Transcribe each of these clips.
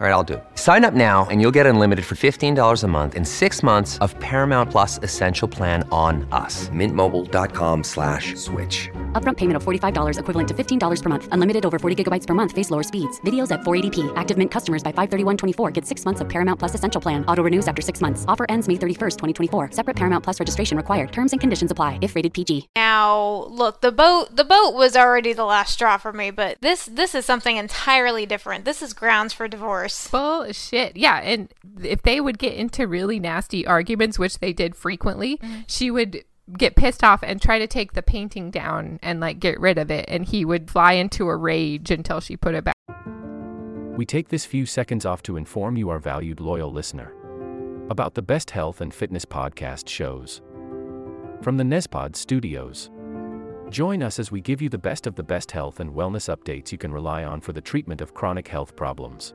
All right, I'll do it. Sign up now and you'll get unlimited for $15 a month in six months of Paramount Plus Essential Plan on us. Mintmobile.com slash switch. Upfront payment of $45 equivalent to $15 per month. Unlimited over 40 gigabytes per month. Face lower speeds. Videos at 480p. Active Mint customers by 531.24 get six months of Paramount Plus Essential Plan. Auto renews after six months. Offer ends May 31st, 2024. Separate Paramount Plus registration required. Terms and conditions apply if rated PG. Now, look, the boat the boat was already the last straw for me, but this this is something entirely different. This is grounds for divorce. Bullshit. Yeah, and if they would get into really nasty arguments, which they did frequently, Mm-hmm. she would get pissed off and try to take the painting down and like get rid of it and he would fly into a rage until she put it back. We take this few seconds off to inform you, our valued loyal listener, about the best health and fitness podcast shows from the Nezpod studios. Join us as we give you the best of the best health and wellness updates you can rely on for the treatment of chronic health problems.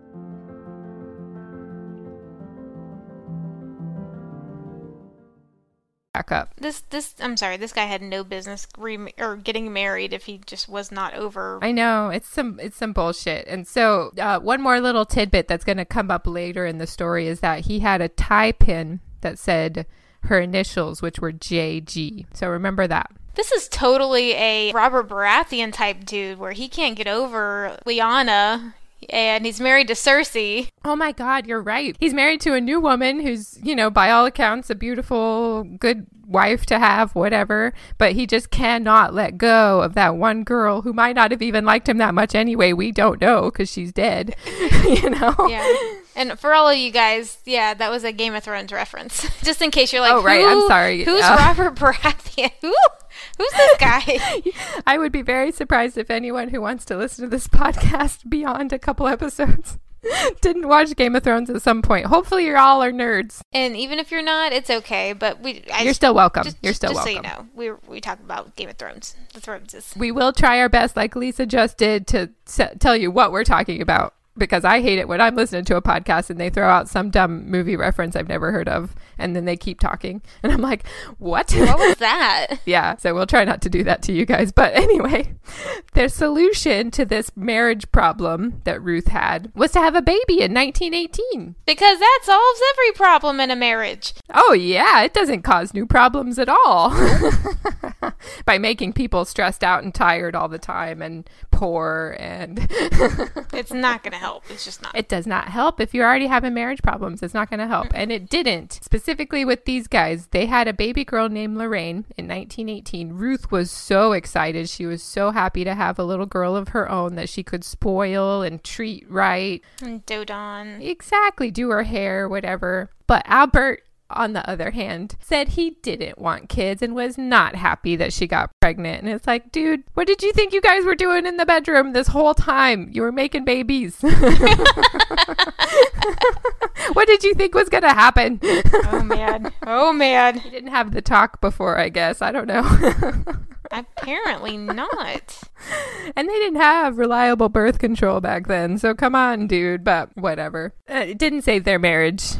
Back up. This this I'm sorry, this guy had no business re- or getting married if he just was not over. I know it's some it's some bullshit. And so uh, one more little tidbit that's going to come up later in the story is that he had a tie pin that said her initials, which were JG. So remember that. This is totally a Robert Baratheon type dude where he can't get over Lyanna and he's married to Cersei. Oh my God, you're right. He's married to a new woman who's, you know, by all accounts, a beautiful, good wife to have, whatever. But he just cannot let go of that one girl who might not have even liked him that much anyway. We don't know because she's dead, you know? Yeah. And for all of you guys, yeah, that was a Game of Thrones reference. Just in case you're like, Oh, right, I'm sorry." Who's Uh, Robert Baratheon? Who? Who's this guy? I would be very surprised if anyone who wants to listen to this podcast beyond a couple episodes didn't watch Game of Thrones at some point. Hopefully, you all are nerds. and even if you're not, it's okay. But we, I, You're still welcome. Just, You're still just welcome. so you know, we we talk about Game of Thrones. The Thrones is We will try our best, like Lisa just did, to s- tell you what we're talking about. Because I hate it when I'm listening to a podcast and they throw out some dumb movie reference I've never heard of, and then they keep talking, and I'm like, "What? what was that? yeah, so we'll try not to do that to you guys. But anyway, their solution to this marriage problem that Ruth had was to have a baby in 1918. Because that solves every problem in a marriage. Oh, yeah, it doesn't cause new problems at all. By making people stressed out and tired all the time and poor and It's not going to help. It's just not. it does not help if you're already having marriage problems. It's not going to help. And it didn't. Specifically with these guys, they had a baby girl named Lorraine in 1918. Ruth was so excited. She was so happy to have a little girl of her own that she could spoil and treat right. And Dodon. Exactly, do her hair, whatever. But Albert, on the other hand, said he didn't want kids and was not happy that she got pregnant. And it's like, dude, what did you think you guys were doing in the bedroom this whole time? You were making babies. what did you think was going to happen? Oh man. Oh man. You didn't have the talk before, I guess. I don't know. Apparently not. And they didn't have reliable birth control back then. So come on, dude. But whatever. Uh, it didn't save their marriage.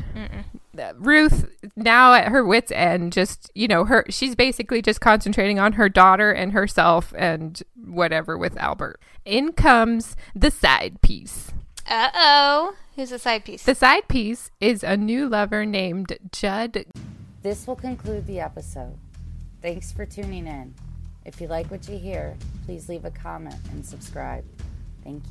Uh, Ruth, now at her wits' end, just, you know, her, she's basically just concentrating on her daughter and herself and whatever with Albert. In comes the side piece. Uh oh. Who's the side piece? The side piece is a new lover named Judd. This will conclude the episode. Thanks for tuning in. If you like what you hear, please leave a comment and subscribe. Thank you.